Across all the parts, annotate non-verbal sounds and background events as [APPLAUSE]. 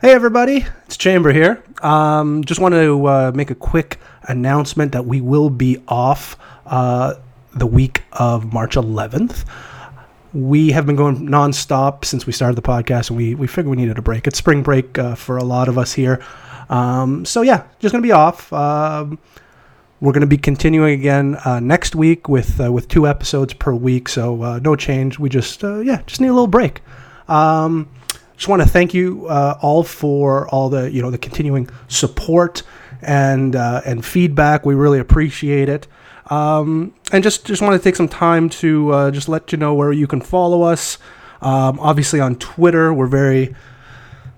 Hey everybody, it's Chamber here. Um, just wanted to uh, make a quick announcement that we will be off uh, the week of March 11th. We have been going nonstop since we started the podcast, and we, we figured we needed a break. It's spring break uh, for a lot of us here. Um, so, yeah, just going to be off. Um, we're going to be continuing again uh, next week with uh, with two episodes per week, so uh, no change. We just yeah, just need a little break. Um, just want to thank you uh, all for all the you know the continuing support and uh, and feedback. We really appreciate it. Um, and just just want to take some time to uh, just let you know where you can follow us. Um, obviously on Twitter, we're very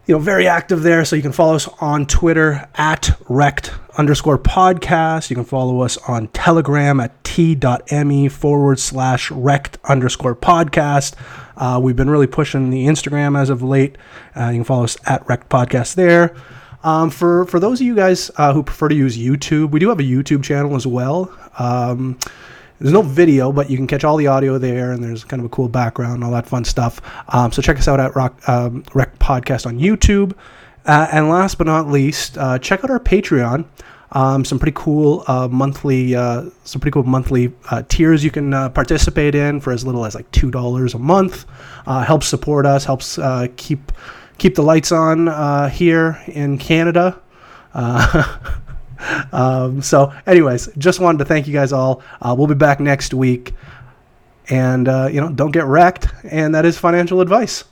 you know very active there. So you can follow us on Twitter at rect underscore podcast. You can follow us on Telegram at t.me forward slash rect underscore podcast. Uh, we've been really pushing the Instagram as of late. Uh, you can follow us at Rect Podcast there. Um, for for those of you guys uh, who prefer to use YouTube, we do have a YouTube channel as well. Um, there's no video, but you can catch all the audio there, and there's kind of a cool background and all that fun stuff. Um, so check us out at Rock, um, Rect Podcast on YouTube. Uh, and last but not least, uh, check out our Patreon. Um, some pretty cool uh, monthly, uh, some pretty cool monthly uh, tiers you can uh, participate in for as little as like two dollars a month. Helps support us, helps keep keep the lights on here in Canada. [LAUGHS] um, so, anyways, just wanted to thank you guys all. we'll be back next week, and you know, don't get wrecked. And that is financial advice.